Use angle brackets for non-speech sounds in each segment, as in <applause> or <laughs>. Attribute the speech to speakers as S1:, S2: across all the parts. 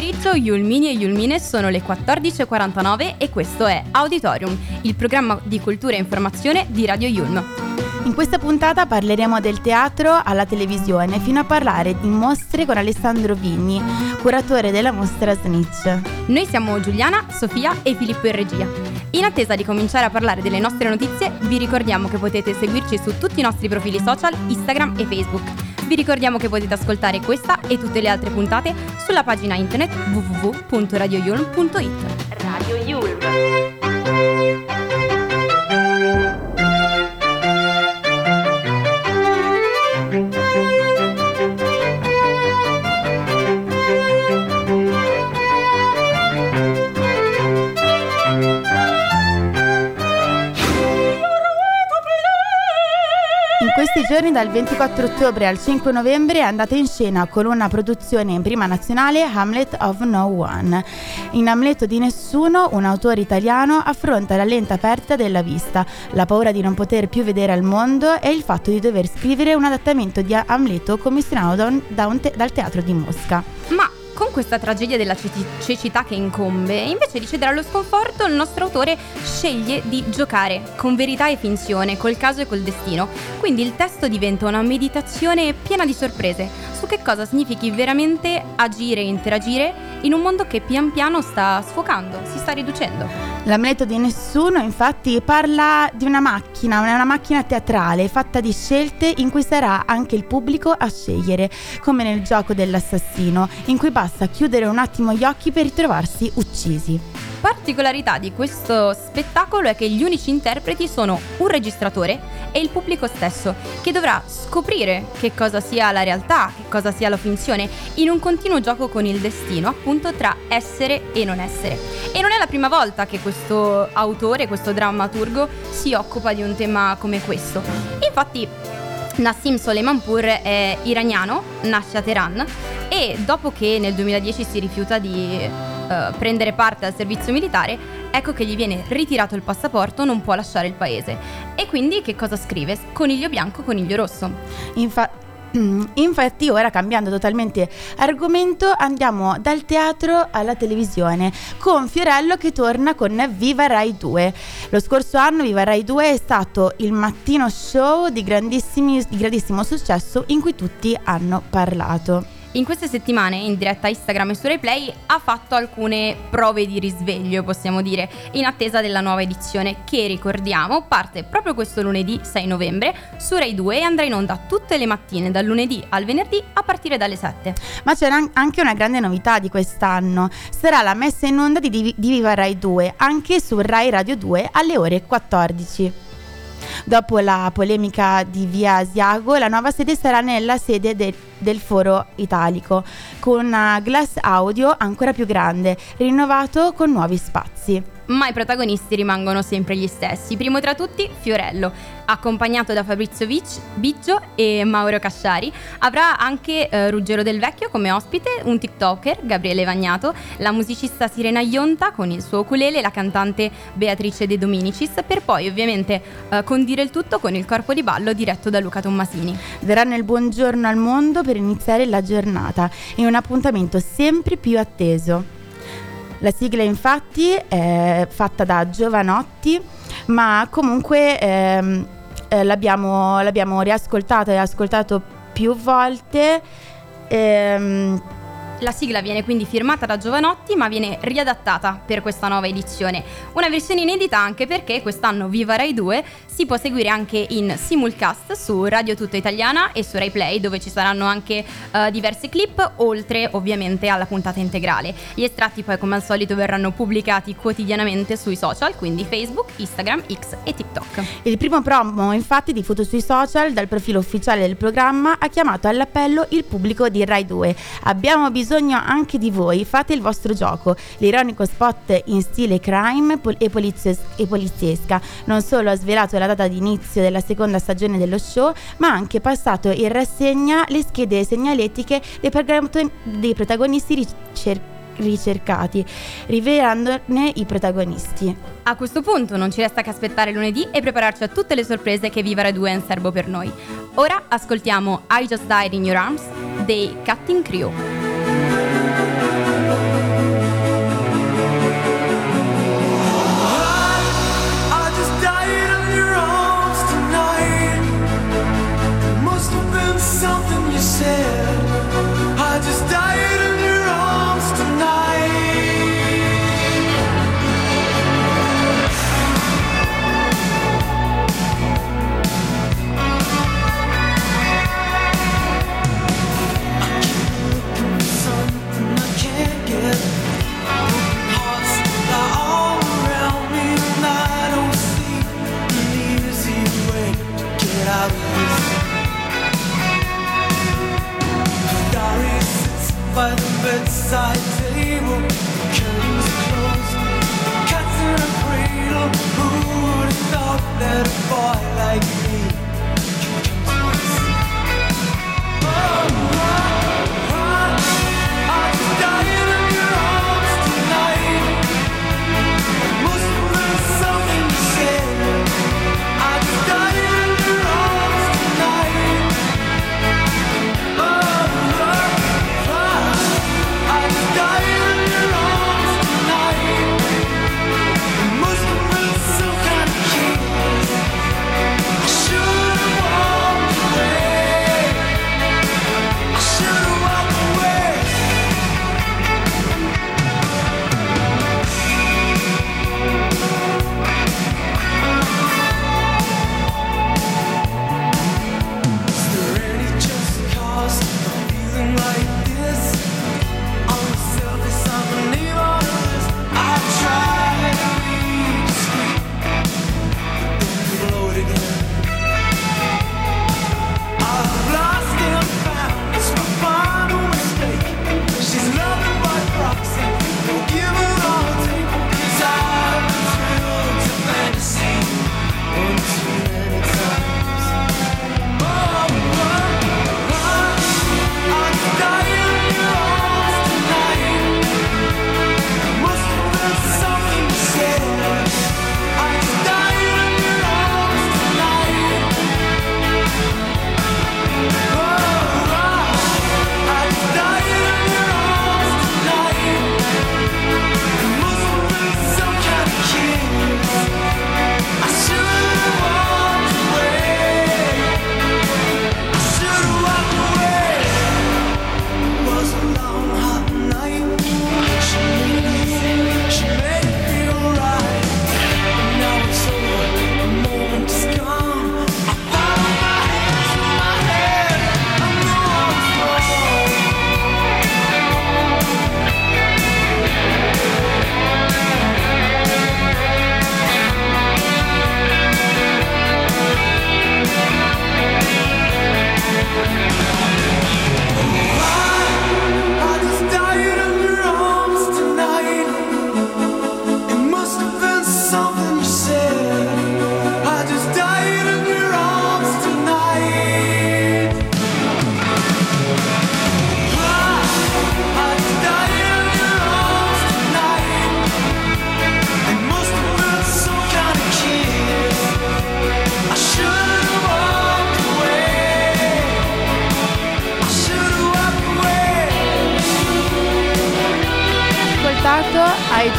S1: Pomeriggio Yulmini e Yulmine, sono le 14.49 e questo è Auditorium, il programma di cultura e informazione di Radio Yulm.
S2: In questa puntata parleremo del teatro alla televisione fino a parlare di mostre con Alessandro Vigni, curatore della mostra Snitch.
S1: Noi siamo Giuliana, Sofia e Filippo in regia. In attesa di cominciare a parlare delle nostre notizie, vi ricordiamo che potete seguirci su tutti i nostri profili social, Instagram e Facebook. Vi ricordiamo che potete ascoltare questa e tutte le altre puntate sulla pagina internet www.radioyulm.it. Radio Yulm.
S2: Giorni dal 24 ottobre al 5 novembre è andata in scena con una produzione in prima nazionale Hamlet of No One. In Hamleto di Nessuno un autore italiano affronta la lenta perdita della vista, la paura di non poter più vedere al mondo e il fatto di dover scrivere un adattamento di Hamleto commissionato da un te- dal teatro di Mosca.
S1: Con questa tragedia della ceci- cecità che incombe, invece di cedere allo sconforto, il nostro autore sceglie di giocare con verità e finzione, col caso e col destino. Quindi il testo diventa una meditazione piena di sorprese su che cosa significhi veramente agire e interagire in un mondo che pian piano sta sfocando, si sta riducendo.
S2: L'Amleto di Nessuno infatti parla di una macchina, una macchina teatrale fatta di scelte in cui sarà anche il pubblico a scegliere, come nel gioco dell'assassino, in cui basta chiudere un attimo gli occhi per ritrovarsi uccisi.
S1: Particolarità di questo spettacolo è che gli unici interpreti sono un registratore e il pubblico stesso, che dovrà scoprire che cosa sia la realtà, che cosa sia la finzione, in un continuo gioco con il destino, appunto tra essere e non essere. E non è la prima volta che questo autore, questo drammaturgo, si occupa di un tema come questo. Infatti, Nassim Soleimanpur è iraniano, nasce a Teheran e dopo che nel 2010 si rifiuta di eh, prendere parte al servizio militare, ecco che gli viene ritirato il passaporto, non può lasciare il paese. E quindi che cosa scrive? Coniglio bianco, coniglio rosso.
S2: Infa- <clears throat> Infatti ora cambiando totalmente argomento andiamo dal teatro alla televisione con Fiorello che torna con Viva Rai 2. Lo scorso anno Viva Rai 2 è stato il mattino show di, di grandissimo successo in cui tutti hanno parlato.
S1: In queste settimane, in diretta Instagram e su Replay, ha fatto alcune prove di risveglio, possiamo dire, in attesa della nuova edizione che, ricordiamo, parte proprio questo lunedì 6 novembre su Rai 2 e andrà in onda tutte le mattine, dal lunedì al venerdì, a partire dalle 7.
S2: Ma c'è an- anche una grande novità di quest'anno. Sarà la messa in onda di, di Viva Rai 2 anche su Rai Radio 2 alle ore 14. Dopo la polemica di Via Asiago, la nuova sede sarà nella sede de- del Foro Italico, con una glass audio ancora più grande, rinnovato con nuovi spazi.
S1: Ma i protagonisti rimangono sempre gli stessi. Primo tra tutti, Fiorello, accompagnato da Fabrizio Vic- Biggio e Mauro Casciari. Avrà anche eh, Ruggero Del Vecchio come ospite, un TikToker, Gabriele Vagnato, la musicista Sirena Ionta con il suo ukulele la cantante Beatrice De Dominicis, per poi ovviamente eh, condire il tutto con il corpo di ballo diretto da Luca Tommasini.
S2: Daranno il buongiorno al mondo per iniziare la giornata, in un appuntamento sempre più atteso. La sigla infatti è fatta da Giovanotti, ma comunque ehm, eh, l'abbiamo, l'abbiamo riascoltato e ascoltato più volte. ehm,
S1: La sigla viene quindi firmata da Giovanotti ma viene riadattata per questa nuova edizione. Una versione inedita anche perché quest'anno Viva Rai 2 si
S3: può seguire anche in simulcast su Radio Tutto Italiana e su Rai Play dove ci saranno anche uh, diversi clip oltre ovviamente alla puntata integrale. Gli estratti poi come al solito verranno pubblicati quotidianamente sui social, quindi Facebook, Instagram, X e TikTok.
S2: Il primo promo infatti diffuso sui social dal profilo ufficiale del programma ha chiamato all'appello il pubblico di Rai 2. Abbiamo bisogno anche di voi, fate il vostro gioco. L'ironico spot in stile crime e, polizies- e poliziesca non solo ha svelato la data di inizio della seconda stagione dello show, ma ha anche passato in rassegna le schede segnaletiche dei, dei protagonisti ricercati ricercati, rivelandone i protagonisti.
S3: A questo punto non ci resta che aspettare lunedì e prepararci a tutte le sorprese che Viva Rai 2 è in serbo per noi. Ora ascoltiamo I Just Died in Your Arms dei Cutting Crew.
S2: say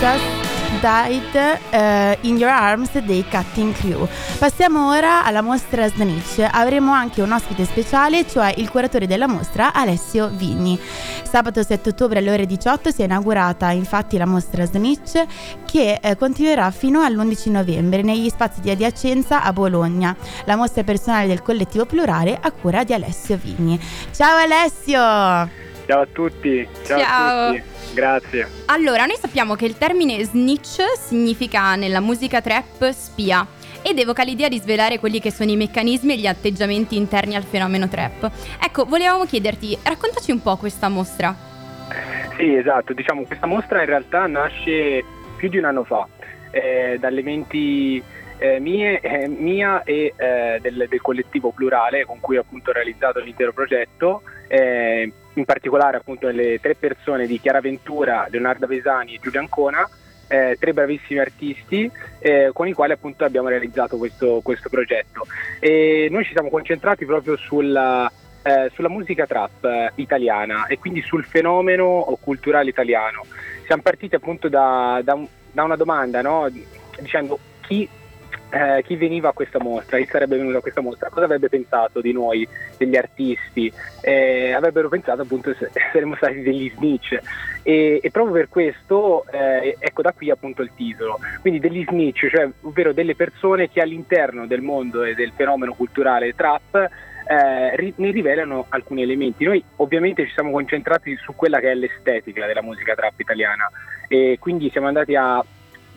S2: Just Died uh, in Your Arms dei Cutting Crew. Passiamo ora alla mostra Snitch. Avremo anche un ospite speciale, cioè il curatore della mostra Alessio Vigni. Sabato 7 ottobre alle ore 18 si è inaugurata infatti la mostra Snitch che eh, continuerà fino all'11 novembre negli spazi di adiacenza a Bologna. La mostra personale del collettivo plurale a cura di Alessio Vigni. Ciao Alessio!
S4: Ciao a tutti! Ciao! ciao. A tutti. Grazie.
S1: Allora, noi sappiamo che il termine snitch significa nella musica trap spia ed evoca l'idea di svelare quelli che sono i meccanismi e gli atteggiamenti interni al fenomeno trap. Ecco, volevamo chiederti, raccontaci un po' questa mostra.
S4: Sì, esatto, diciamo questa mostra in realtà nasce più di un anno fa, eh, dalle menti eh, mie, eh, mia e eh, del, del, collettivo plurale con cui appunto ho realizzato l'intero progetto, eh, in particolare appunto le tre persone di Chiara Ventura, Leonardo Vesani e Giulia Ancona, eh, tre bravissimi artisti eh, con i quali appunto abbiamo realizzato questo, questo progetto. E noi ci siamo concentrati proprio sulla, eh, sulla musica trap eh, italiana e quindi sul fenomeno culturale italiano. Siamo partiti appunto da, da, da una domanda, no? dicendo chi eh, chi veniva a questa mostra, chi sarebbe venuto a questa mostra, cosa avrebbe pensato di noi, degli artisti? Eh, avrebbero pensato appunto se <laughs> saremmo stati degli snitch e, e proprio per questo eh, ecco da qui appunto il titolo, quindi degli snitch, cioè ovvero delle persone che all'interno del mondo e del fenomeno culturale trap eh, ne rivelano alcuni elementi. Noi ovviamente ci siamo concentrati su quella che è l'estetica della musica trap italiana e quindi siamo andati a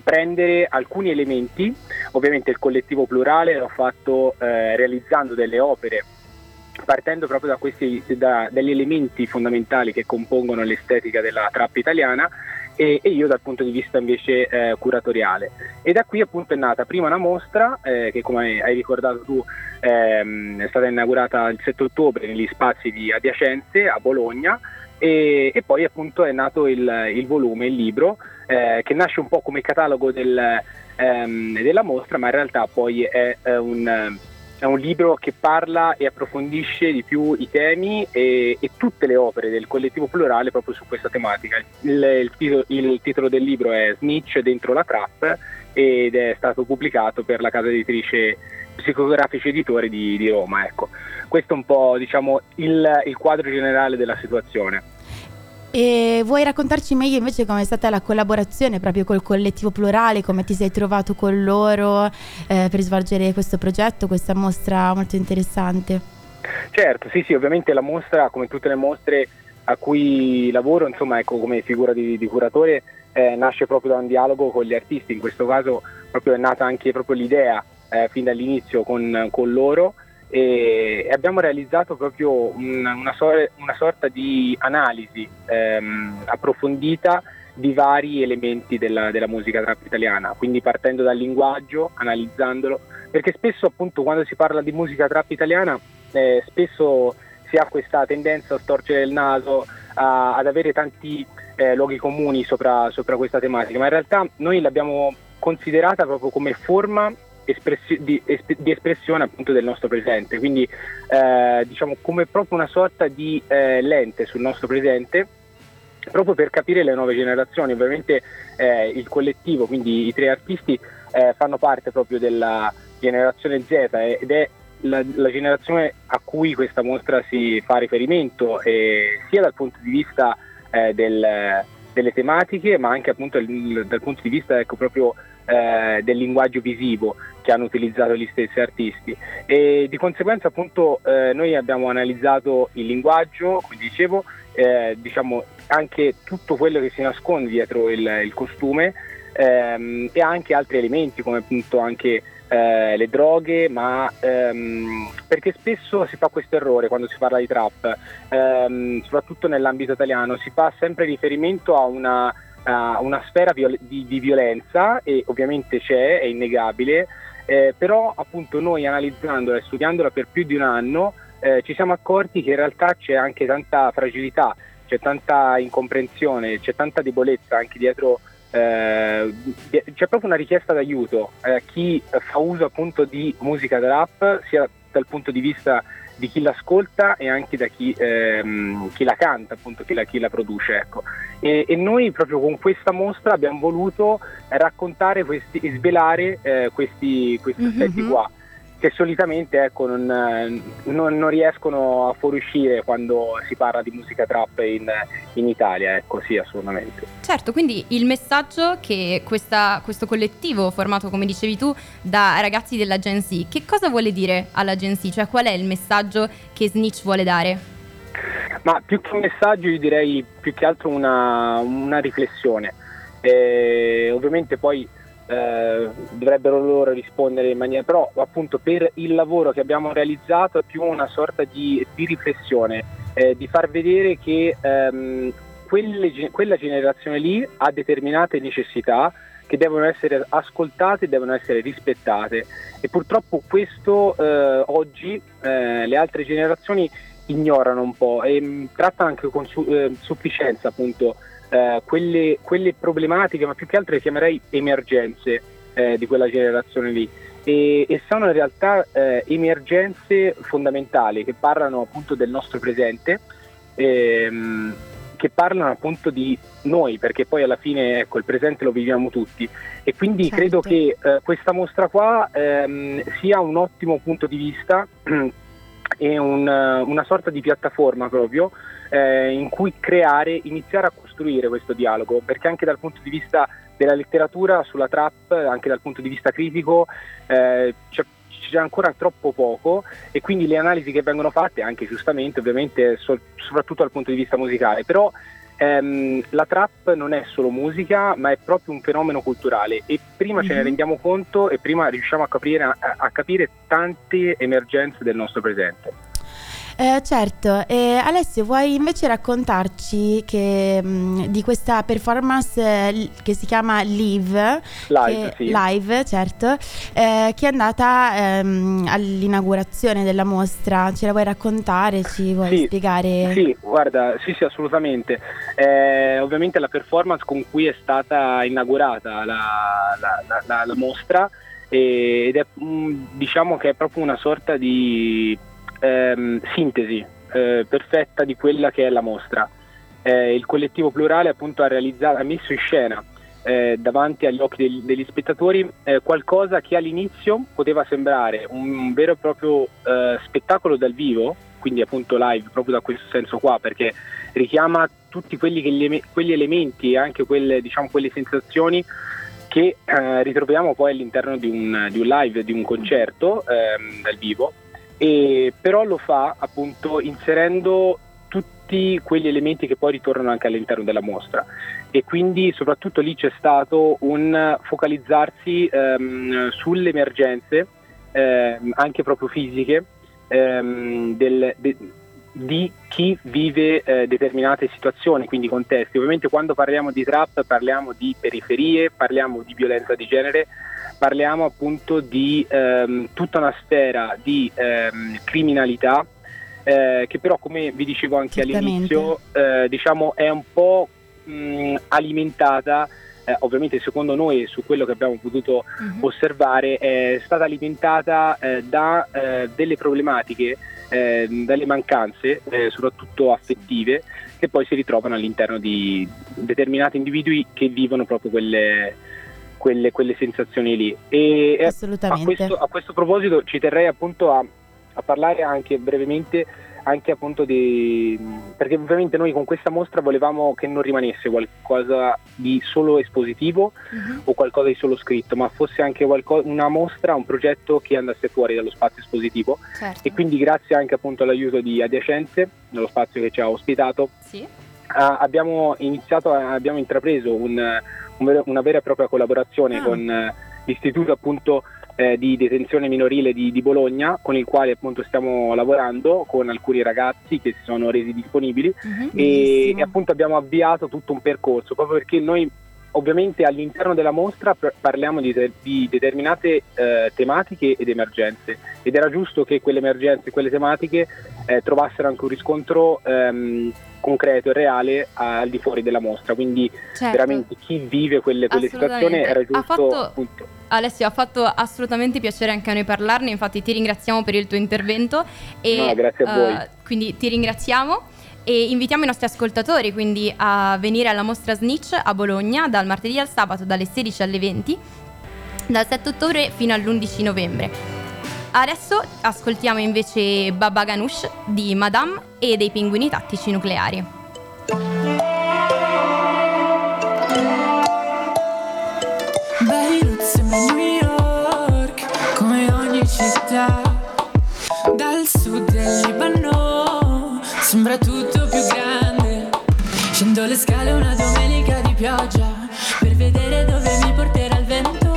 S4: prendere alcuni elementi, ovviamente il collettivo plurale l'ho fatto eh, realizzando delle opere partendo proprio da questi, da, dagli elementi fondamentali che compongono l'estetica della trappa italiana e, e, io dal punto di vista invece eh, curatoriale. E da qui appunto è nata prima una mostra eh, che come hai ricordato tu ehm, è stata inaugurata il 7 ottobre negli spazi di adiacenze a Bologna e, e poi appunto è nato il, il volume, il libro eh, che nasce un po' come catalogo del, ehm, della mostra, ma in realtà poi è, è, un, è, un, libro che parla e approfondisce di più i temi e, e tutte le opere del collettivo plurale proprio su questa tematica. Il, il, titolo, il titolo del libro è Snitch dentro la trap ed è stato pubblicato per la casa editrice psicografici editori di, di Roma. Ecco. Questo è un po' diciamo, il, il quadro generale della situazione.
S2: E vuoi raccontarci meglio invece come è stata la collaborazione proprio col collettivo plurale, come ti sei trovato con loro eh, per svolgere questo progetto, questa mostra molto interessante?
S4: Certo, sì, sì, ovviamente la mostra, come tutte le mostre a cui lavoro, insomma, ecco, come figura di, di curatore, eh, nasce proprio da un dialogo con gli artisti, in questo caso proprio è nata anche proprio l'idea eh, fin dall'inizio con, con loro e abbiamo realizzato proprio una, una, sor- una sorta di analisi ehm, approfondita di vari elementi della, della, musica trap italiana, quindi partendo dal linguaggio, analizzandolo, perché spesso appunto quando si parla di musica trap italiana eh, spesso si ha questa tendenza a storcere il naso, a, ad avere tanti eh, luoghi comuni sopra, sopra questa tematica, ma in realtà noi l'abbiamo considerata proprio come forma espressi- di, esp- di, espressione appunto del nostro presente, quindi eh, diciamo come proprio una sorta di eh, lente sul nostro presente proprio per capire le nuove generazioni. Ovviamente eh, il collettivo, quindi i tre artisti, eh, fanno parte proprio della generazione Z ed è la, la, generazione a cui questa mostra si fa riferimento, sia dal punto di vista eh, del, delle tematiche, ma anche appunto il, dal punto di vista ecco, proprio eh, del linguaggio visivo che hanno utilizzato gli stessi artisti. E di conseguenza appunto eh, noi abbiamo analizzato il linguaggio, come dicevo, eh, diciamo anche tutto quello che si nasconde dietro il, il costume ehm, e anche altri elementi come appunto anche eh, le droghe, ma ehm, perché spesso si fa questo errore quando si parla di trap, ehm, soprattutto nell'ambito italiano, si fa sempre riferimento a una, a una sfera viol- di, di, violenza e ovviamente c'è, è innegabile, eh, però appunto noi analizzandola e studiandola per più di un anno eh, ci siamo accorti che in realtà c'è anche tanta fragilità, c'è tanta incomprensione, c'è tanta debolezza anche dietro eh, c'è proprio una richiesta d'aiuto a chi fa uso appunto di musica rap sia dal punto di vista di chi l'ascolta e anche da chi, ehm, chi la canta, appunto, chi la, chi la produce. Ecco. E, e, noi proprio con questa mostra abbiamo voluto raccontare questi, e svelare eh, questi, questi mm-hmm. aspetti qua che solitamente ecco, non, non, non, riescono a fuoriuscire quando si parla di musica trap in, in Italia, ecco sì assolutamente.
S1: Certo, quindi il messaggio che questa, questo collettivo formato come dicevi tu da ragazzi della Gen Z, che cosa vuole dire alla Gen Z? Cioè qual è il messaggio che Snitch vuole dare?
S4: Ma più che un messaggio io direi più che altro una, una riflessione. E ovviamente poi eh, dovrebbero loro rispondere in maniera, però appunto per il lavoro che abbiamo realizzato è più una sorta di, di riflessione, eh, di far vedere che ehm, quelle, quella generazione lì ha determinate necessità che devono essere ascoltate, devono essere rispettate. E purtroppo questo eh, oggi eh, le altre generazioni ignorano un po' e mh, mm, trattano anche con su, eh, sufficienza appunto eh, quelle, quelle, problematiche, ma più che altro le chiamerei emergenze eh, di quella generazione lì. E, e sono in realtà eh, emergenze fondamentali che parlano appunto del nostro presente, ehm, che parlano appunto di noi, perché poi alla fine ecco, il presente lo viviamo tutti. E quindi certo. credo che eh, questa mostra qua ehm, sia un ottimo punto di vista <clears throat> e un, una sorta di piattaforma proprio eh, in cui creare, iniziare a costruire questo dialogo, perché anche dal punto di vista della letteratura sulla trap, anche dal punto di vista critico, eh, c'è, c'è ancora troppo poco e quindi le analisi che vengono fatte, anche giustamente ovviamente, so, soprattutto dal punto di vista musicale, però ehm, la trap non è solo musica, ma è proprio un fenomeno culturale e prima mm-hmm. ce ne mhm. rendiamo conto e prima riusciamo a capire, a, a capire tante emergenze del nostro presente.
S2: Eh, certo, eh, Alessio, vuoi invece raccontarci che, mh, mm, di questa performance eh, che si chiama Live,
S4: live,
S2: che, sì. live certo, eh, che è andata ehm, all'inaugurazione della mostra? Ce la vuoi raccontare? Ci vuoi
S4: sì,
S2: spiegare?
S4: Sì, guarda, sì, sì, assolutamente. Eh, ovviamente la performance con cui è stata inaugurata la, la, la, la mostra ed è mm, diciamo che è proprio una sorta di ehm, sintesi eh, perfetta di quella che è la mostra. Eh, il collettivo plurale appunto ha, ha messo in scena eh, davanti agli occhi degli, degli spettatori eh, qualcosa che all'inizio poteva sembrare un vero e proprio eh, spettacolo dal vivo, quindi appunto live proprio da questo senso qua, perché richiama tutti quelli, che, quegli elementi e anche quelle, diciamo, quelle sensazioni che eh, ritroviamo poi all'interno di un, di un, live, di un concerto ehm, dal vivo e però lo fa appunto inserendo tutti quegli elementi che poi ritornano anche all'interno della mostra. E quindi soprattutto lì c'è stato un focalizzarsi ehm, sulle emergenze ehm, anche proprio fisiche ehm, del, de, di chi vive eh, determinate situazioni, quindi contesti. Ovviamente quando parliamo di trap parliamo di periferie, parliamo di violenza di genere, parliamo appunto di ehm, tutta una sfera di ehm, criminalità eh, che però come vi dicevo anche all'inizio eh, diciamo è un po' mh, alimentata eh, ovviamente secondo noi su quello che abbiamo potuto uh-huh. osservare è stata alimentata eh, da eh, delle problematiche eh, dalle mancanze soprattutto affettive che poi si ritrovano all'interno di determinati individui che vivono proprio quelle quelle, quelle sensazioni lì. E
S2: Assolutamente.
S4: A questo, a questo, proposito ci terrei appunto a, a parlare anche brevemente anche appunto di perché ovviamente noi con questa mostra volevamo che non rimanesse qualcosa di solo espositivo uh-huh. o qualcosa di solo scritto, ma fosse anche qualcosa, una mostra, un progetto che andasse fuori dallo spazio espositivo certo. e quindi grazie anche appunto all'aiuto di Adiacenze, nello spazio che ci ha ospitato, sì. uh, abbiamo iniziato, abbiamo intrapreso un una vera e propria collaborazione ah. con eh, l'istituto appunto eh, di detenzione minorile di, di, Bologna con il quale appunto stiamo lavorando con alcuni ragazzi che si sono resi disponibili. Uh-huh, e, e, appunto abbiamo avviato tutto un percorso proprio perché noi ovviamente all'interno della mostra parliamo di, di determinate eh, tematiche ed emergenze. Ed era giusto che quelle emergenze quelle tematiche eh, trovassero anche un riscontro ehm, concreto e reale al di fuori della mostra, quindi certo. veramente chi vive quelle, quelle situazioni era giusto... Ha fatto... Appunto,
S1: Alessio, ha fatto assolutamente piacere anche a noi parlarne, infatti ti ringraziamo per il tuo intervento e
S4: no, grazie a voi. Uh,
S1: quindi ti ringraziamo e invitiamo i nostri ascoltatori quindi a venire alla mostra Snitch a Bologna dal martedì al sabato dalle 16 alle 20 dal 7 ottobre fino all'11 novembre. Adesso ascoltiamo invece Baba Ganoush di Madame e dei pinguini tattici nucleari.
S5: Beirut sembra New York, come ogni città, dal sud del Libano, sembra tutto. Scendo le scale una domenica di pioggia, per vedere dove mi porterà il vento.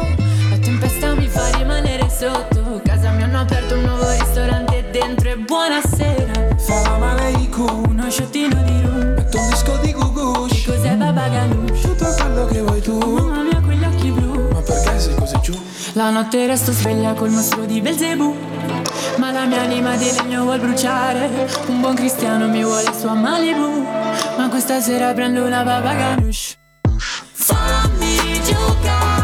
S5: La tempesta mi fa rimanere sotto, casa mi hanno aperto un nuovo ristorante dentro e buonasera.
S6: Salam aleikum,
S5: uno sciottino di rum,
S6: metto un disco di gugush.
S5: Che cos'è baba ganoush?
S6: Tutto quello che vuoi tu.
S5: Mamma mia, quegli occhi blu.
S6: Ma perché sei così giù?
S5: La notte resto sveglia col mostro di Belzebù. Ma la mia anima di legno vuol bruciare. Un buon cristiano mi vuole su a Malibu. Ma questa sera prendo una baba. Fammi giocare.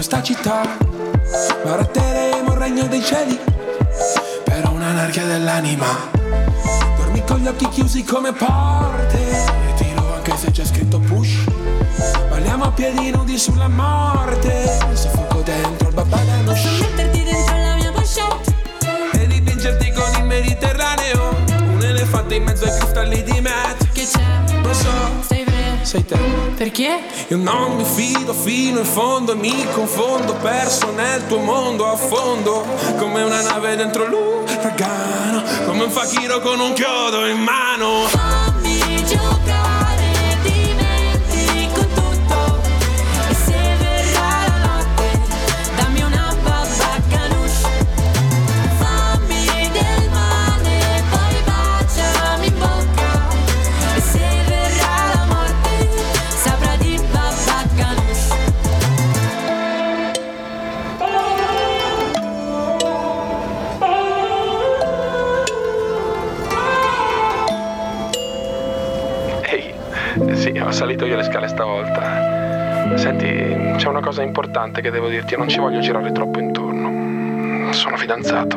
S6: Questa città. Baratteremo il regno dei cieli Per un'anarchia dell'anima. Dormi con gli occhi chiusi come porte E tiro anche se c'è scritto push. Balliamo a piedi nudi sulla morte Soffoco dentro il babbagano
S5: Posso metterti dentro la mia pochette?
S6: E dipingerti con il Mediterraneo Un elefante in mezzo ai cristalli di Matt
S5: Che c'è?
S6: Lo so
S5: Sei
S6: te.
S5: Perché?
S6: Io non mi fido fino in fondo e mi confondo, perso nel tuo mondo a fondo, come una nave dentro l'uragano, come un fakiro con un chiodo in mano.
S5: Fammi giocare.
S6: Ho salito io le scale stavolta. Senti, c'è una cosa importante che devo dirti, non ci voglio girare troppo intorno. Sono fidanzato.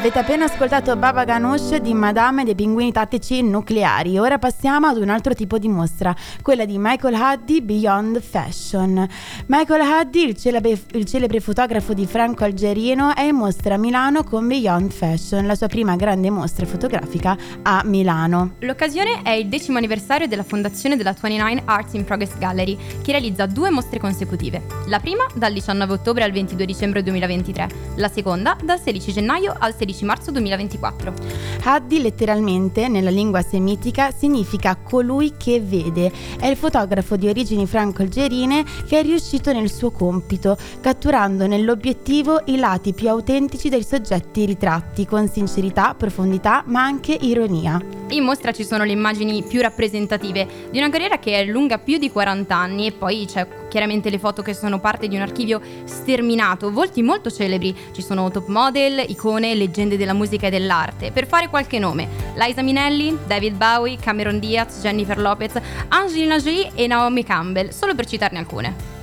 S2: Avete appena ascoltato Baba Ganoush di Madame dei pinguini tattici nucleari. Ora passiamo ad un altro tipo di mostra, quella di Michael Huddy Beyond Fashion. Michael Huddy, il celebre, il celebre fotografo di Franco Algerino, è in mostra a Milano con Beyond Fashion, la sua prima grande mostra fotografica a Milano.
S1: L'occasione è il decimo anniversario della fondazione della 29 Arts in Progress Gallery, che realizza due mostre consecutive. La prima dal 19 ottobre al 22 dicembre 2023, la seconda dal 16 gennaio al 16 16 marzo 2024.
S2: Haddi letteralmente, nella lingua semitica, significa colui che vede. È il fotografo di origini franco-algerine che è riuscito nel suo compito, catturando nell'obiettivo i lati più autentici dei soggetti ritratti, con sincerità, profondità, ma anche ironia.
S1: In mostra ci sono le immagini più rappresentative di una carriera che è lunga più di 40 anni e poi c'è chiaramente le foto che sono parte di un archivio sterminato, volti molto celebri, ci sono top model, icone, leggende della musica e dell'arte. Per fare qualche nome, Liza Minelli, David Bowie, Cameron Diaz, Jennifer Lopez, Angelina Jolie e Naomi Campbell, solo per citarne alcune.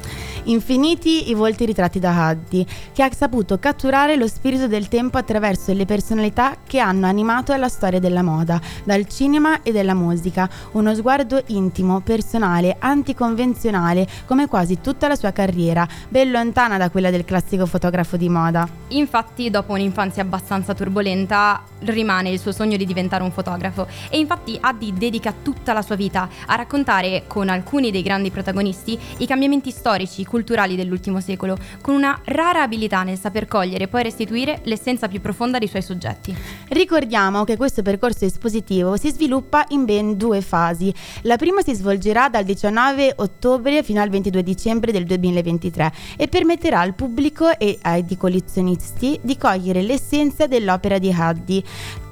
S2: Infiniti i volti ritratti da Haddi, che ha saputo catturare lo spirito del tempo attraverso le personalità che hanno animato la storia della moda, dal cinema e della musica, uno sguardo intimo, personale, anticonvenzionale, come quasi tutta la sua carriera, ben lontana da quella del classico fotografo di moda.
S1: Infatti, dopo un'infanzia abbastanza turbolenta, rimane il suo sogno di diventare un fotografo e infatti Haddi dedica tutta la sua vita a raccontare con alcuni dei grandi protagonisti i cambiamenti storici, culturali dell'ultimo secolo, con una rara abilità nel saper cogliere e poi restituire l'essenza più profonda dei suoi soggetti.
S2: Ricordiamo che questo percorso espositivo si sviluppa in ben due fasi. La prima si svolgerà dal 19 ottobre fino al 22 dicembre del 2023 e permetterà al pubblico e ai collezionisti di cogliere l'essenza dell'opera di Haddi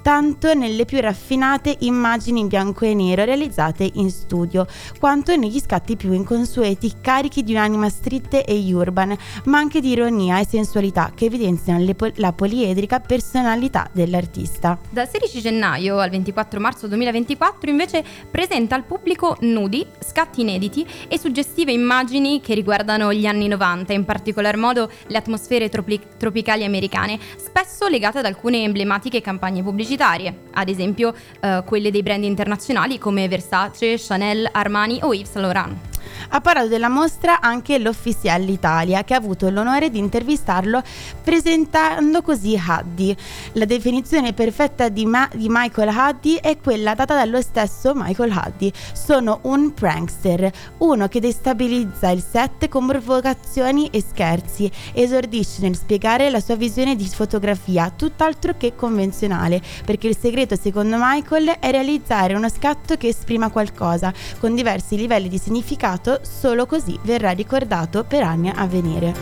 S2: tanto nelle più raffinate immagini in bianco e nero realizzate in studio, quanto negli scatti più inconsueti, carichi di un'anima stritte e urban, ma anche di ironia e sensualità che evidenziano po- la poliedrica personalità dell'artista.
S1: Dal 16 gennaio al 24 marzo 2024 invece presenta al pubblico nudi, scatti inediti e suggestive immagini che riguardano gli anni 90, in particolar modo le atmosfere tropi- tropicali americane, spesso legate ad alcune emblematiche campagne pubblicitarie pubblicitarie, ad esempio eh, quelle dei brand internazionali come Versace, Chanel, Armani o Yves Saint Laurent.
S2: Ha parlato della mostra anche l'Official Italia, che ha avuto l'onore di intervistarlo presentando così Huddy. La definizione perfetta di, Ma- di Michael Huddy è quella data dallo stesso Michael Huddy. Sono un prankster, uno che destabilizza il set con provocazioni e scherzi. Esordisce nel spiegare la sua visione di fotografia, tutt'altro che convenzionale, perché il segreto secondo Michael è realizzare uno scatto che esprima qualcosa, con diversi livelli di significato solo così verrà ricordato per anni a venire.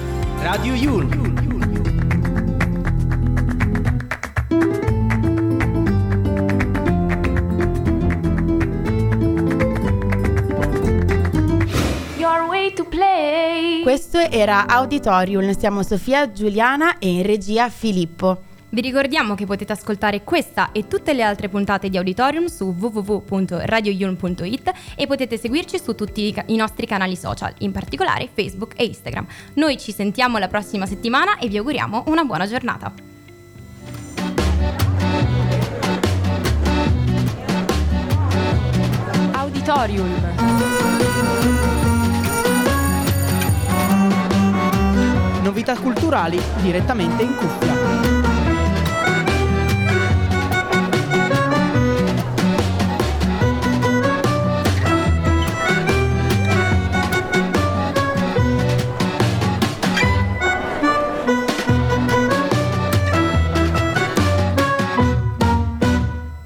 S7: Radio Yul.
S2: Questo era Auditorium, siamo Sofia, Giuliana e in regia Filippo.
S1: Vi ricordiamo che potete ascoltare questa e tutte le altre puntate di Auditorium su www.radioyulm.it e potete seguirci su tutti i nostri canali social, in particolare Facebook e Instagram. Noi ci sentiamo la prossima settimana e vi auguriamo una buona giornata.
S8: Auditorium.
S7: Novità culturali direttamente in cuffia.